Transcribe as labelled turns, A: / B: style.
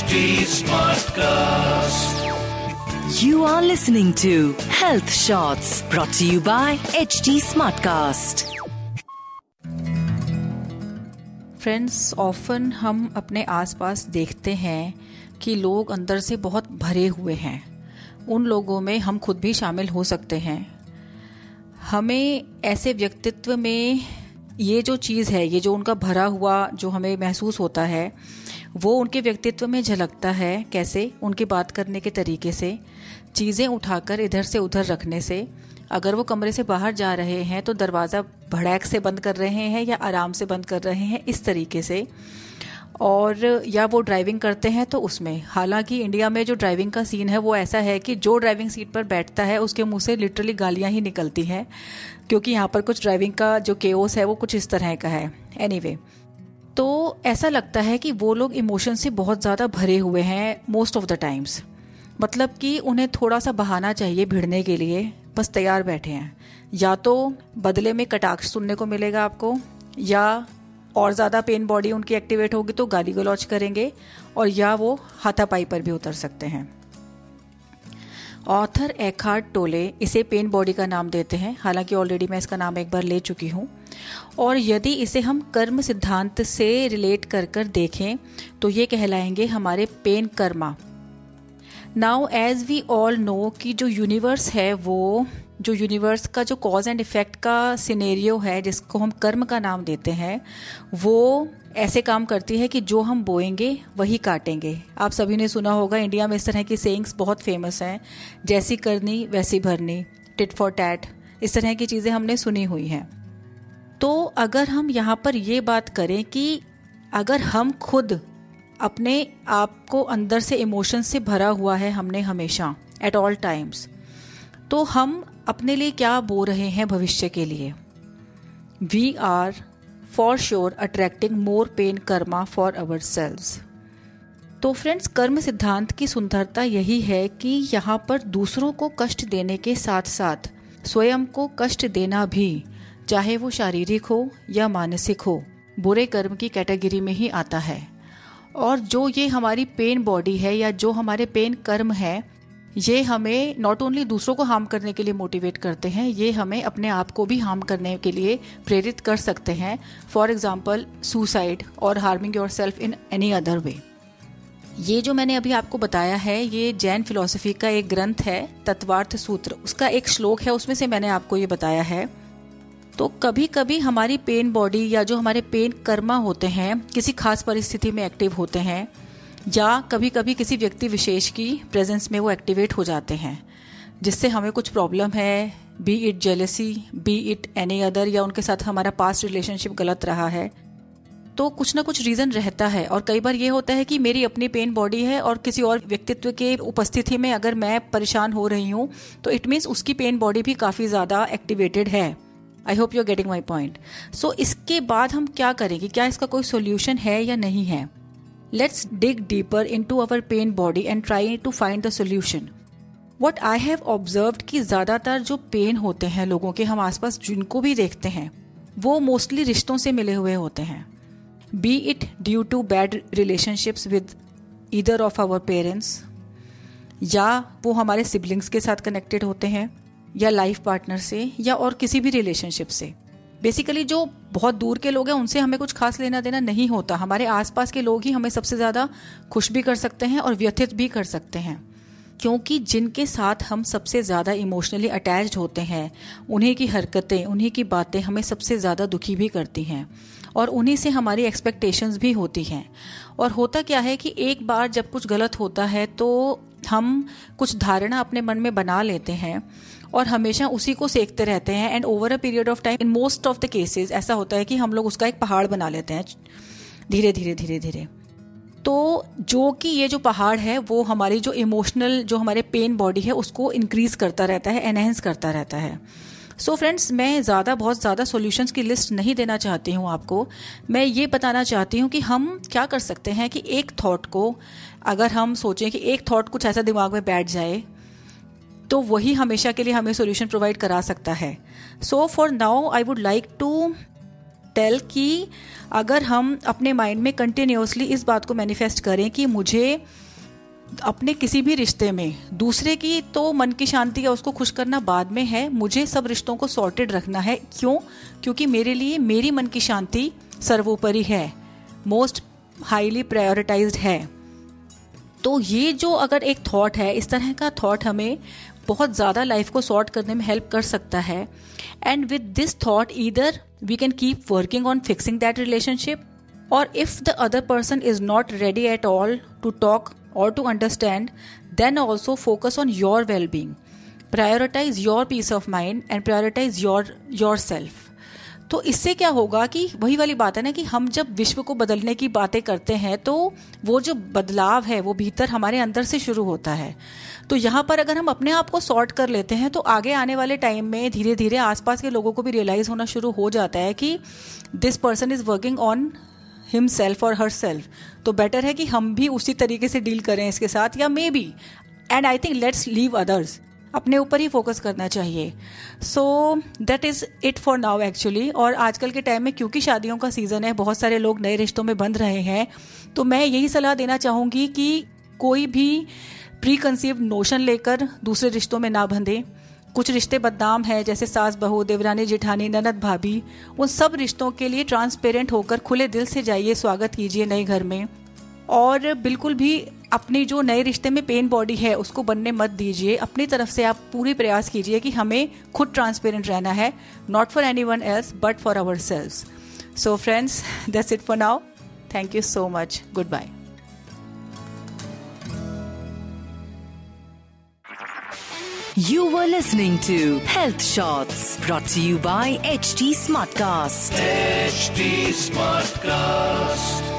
A: HD Smartcast.
B: You are listening to Health Shots brought to you by HT Smartcast.
C: Friends often हम अपने आसपास देखते हैं कि लोग अंदर से बहुत भरे हुए हैं उन लोगों में हम खुद भी शामिल हो सकते हैं हमें ऐसे व्यक्तित्व में ये जो चीज़ है ये जो उनका भरा हुआ जो हमें महसूस होता है वो उनके व्यक्तित्व में झलकता है कैसे? उनकी बात करने के तरीके से चीज़ें उठाकर इधर से उधर रखने से। अगर वो कमरे से बाहर जा रहे हैं तो दरवाज़ा भड़ैक से बंद कर रहे हैं या आराम से बंद कर रहे हैं इस तरीके से। और या वो ड्राइविंग करते हैं तो उसमें। हालाँकि इंडिया में जो ड्राइविंग का सीन है वो ऐसा है कि जो ड्राइविंग सीट पर बैठता है उसके मुँह से लिटरली गालियाँ ही निकलती हैं। क्योंकि यहाँ पर कुछ ड्राइविंग का जो केओस है वो कुछ इस तरह का है। एनी anyway, तो ऐसा लगता है कि वो लोग इमोशन से बहुत ज़्यादा भरे हुए हैं मोस्ट ऑफ़ द टाइम्स मतलब कि उन्हें थोड़ा सा बहाना चाहिए भिड़ने के लिए, बस तैयार बैठे हैं। या तो बदले में कटाक्ष सुनने को मिलेगा आपको, या और ज़्यादा पेन बॉडी उनकी एक्टिवेट होगी तो गाली गलौच करेंगे, और या वो हाथापाई पर भी उतर सकते हैं। ऑथर एखार्ड टोले इसे पेन बॉडी का नाम देते हैं। हालाँकि ऑलरेडी मैं इसका नाम एक बार ले चुकी हूँ। और यदि इसे हम कर्म सिद्धांत से रिलेट कर कर देखें तो ये कहलाएँगे हमारे pain karma. Now as we all know कि जो यूनिवर्स है वो, जो यूनिवर्स का जो कॉज एंड इफ़ेक्ट का सिनेरियो है, जिसको हम कर्म का नाम देते हैं, वो ऐसे काम करती है कि जो हम बोएँगे, वही काटेंगे। आप सभी ने सुना होगा इंडिया में इस तरह की सेइंग्स बहुत फ़ेमस हैं, जैसी करनी, वैसी भरनी टिट फॉर टैट इस तरह की चीज़ें हमने सुनी हुई हैं। तो अगर हम यहाँ पर ये बात करें कि अगर हम खुद अपने आप को अंदर से इमोशन से भरा हुआ है हमने हमेशा एट ऑल टाइम्स तो हम अपने लिए क्या बो रहे हैं भविष्य के लिए? We are for sure attracting more pain karma for ourselves तो फ्रेंड्स कर्म सिद्धांत की सुंदरता यही है कि यहाँ पर दूसरों को कष्ट देने के साथ साथ स्वयं को कष्ट देना भी चाहे वो शारीरिक हो या मानसिक हो, बुरे कर्म की कैटेगरी में ही आता है। और जो ये हमारी पेन बॉडी है या जो हमारे पेन कर्म है, ये हमें नॉट ओनली दूसरों को हार्म करने के लिए मोटिवेट करते हैं, ये हमें अपने आप को भी हार्म करने के लिए प्रेरित कर सकते हैं। फॉर एग्ज़ाम्पल सुसाइड और harming yourself in any other way ये जो मैंने अभी आपको बताया है, ये जैन फिलोसफी का एक ग्रंथ है, तत्वार्थ सूत्र। उसका एक श्लोक है, उसमें से मैंने आपको ये बताया है। तो कभी कभी हमारी पेन बॉडी या जो हमारे पेन कर्मा होते हैं, किसी खास परिस्थिति में एक्टिव होते हैं, या कभी कभी किसी व्यक्ति विशेष की प्रेजेंस में वो एक्टिवेट हो जाते हैं, जिससे हमें कुछ प्रॉब्लम है be it jealousy be it any other या उनके साथ हमारा पास्ट रिलेशनशिप गलत रहा है तो कुछ ना कुछ रीज़न रहता है। और कई बार ये होता है कि मेरी अपनी पेन बॉडी है और किसी और व्यक्तित्व के उपस्थिति में अगर मैं परेशान हो रही हूँ तो इट मीन्स उसकी पेन बॉडी भी काफ़ी ज़्यादा एक्टिवेटेड है। I hope you are getting my point so इसके बाद हम क्या करेंगे? क्या इसका कोई सोल्यूशन है या नहीं है? Let's dig deeper into our pain body and try to find the solution. What I have observe कि ज़्यादातर जो पेन होते हैं लोगों के, हम आसपास जिनको भी देखते हैं, वो मोस्टली रिश्तों से मिले हुए होते हैं। Be it due to bad relationships with either of our parents या वो हमारे सिबलिंग्स के साथ कनेक्टेड होते हैं या लाइफ पार्टनर से या और किसी भी रिलेशनशिप से। बेसिकली जो बहुत दूर के लोग हैं, उनसे हमें कुछ खास लेना देना नहीं होता। हमारे आसपास के लोग ही हमें सबसे ज़्यादा खुश भी कर सकते हैं और व्यथित भी कर सकते हैं। क्योंकि जिनके साथ हम सबसे ज़्यादा इमोशनली अटैच्ड होते हैं, उन्हीं की हरकतें, उन्हीं की बातें हमें सबसे ज़्यादा दुखी भी करती हैं। और उन्हीं से हमारी एक्सपेक्टेशंस भी होती हैं। और होता क्या है कि एक बार जब कुछ गलत होता है तो हम कुछ धारणा अपने मन में बना लेते हैं और हमेशा उसी को सेकते रहते हैं and over a period of time in most of the cases ऐसा होता है कि हम लोग उसका एक पहाड़ बना लेते हैं, धीरे धीरे धीरे धीरे। तो जो कि ये जो पहाड़ है, वो हमारी जो इमोशनल जो हमारे पेन बॉडी है, उसको इंक्रीज करता रहता है एनहेंस करता रहता है। सो so फ्रेंड्स मैं ज़्यादा, बहुत ज़्यादा सॉल्यूशंस की लिस्ट नहीं देना चाहती हूँ आपको। मैं ये बताना चाहती हूँ कि हम क्या कर सकते हैं कि एक थॉट को, अगर हम सोचें कि एक थॉट कुछ ऐसा दिमाग में बैठ जाए तो वही हमेशा के लिए हमें सोल्यूशन प्रोवाइड करा सकता है। So for now I would like to tell कि अगर हम अपने माइंड में कंटिन्यूसली इस बात को मैनिफेस्ट करें कि मुझे अपने किसी भी रिश्ते में, दूसरे की तो मन की शांति या उसको खुश करना बाद में है, मुझे सब रिश्तों को सॉर्टेड रखना है। क्यों? क्योंकि मेरे लिए मेरी मन की शांति सर्वोपरि है मोस्ट हाईली प्रायोरिटाइज्ड है। तो ये जो अगर एक थॉट है, इस तरह का थॉट हमें बहुत ज़्यादा लाइफ को सॉर्ट करने में हेल्प कर सकता है। And with this thought either we can keep working on fixing that relationship और if the other person is not ready at all to talk और to understand then also focus on your well being prioritize your peace of mind and prioritize your yourself तो इससे क्या होगा कि वही वाली बात है ना कि हम जब विश्व को बदलने की बातें करते हैं तो वो जो बदलाव है, वो भीतर हमारे अंदर से शुरू होता है। तो यहाँ पर अगर हम अपने आप को सॉर्ट कर लेते हैं तो आगे आने वाले टाइम में धीरे धीरे आसपास के लोगों को भी रियलाइज़ होना शुरू हो जाता है कि this person is working on himself और हर सेल्फ तो बेटर है कि हम भी उसी तरीके से डील करें इसके साथ, या maybe and I think let's leave others अपने ऊपर ही फोकस करना चाहिए। So that is it for now actually और आजकल के टाइम में क्योंकि शादियों का सीज़न है, बहुत सारे लोग नए रिश्तों में बंध रहे हैं तो मैं यही सलाह देना चाहूँगी कि कोई भी प्री कंसीव नोशन लेकर दूसरे रिश्तों में ना बंधे। कुछ रिश्ते बदनाम हैं, जैसे सास बहू, देवरानी, जेठानी, ननद, भाभी। उन सब रिश्तों के लिए ट्रांसपेरेंट होकर खुले दिल से जाइए, स्वागत कीजिए नए घर में। और बिल्कुल भी अपनी जो नए रिश्ते में पेन बॉडी है उसको बनने मत दीजिए। अपनी तरफ़ से आप पूरी प्रयास कीजिए कि हमें खुद ट्रांसपेरेंट रहना है not for anyone else but for ourselves so friends that's it for now thank you so much goodbye
B: You were listening to Health Shots brought to you by HT Smartcast.
A: HT Smartcast.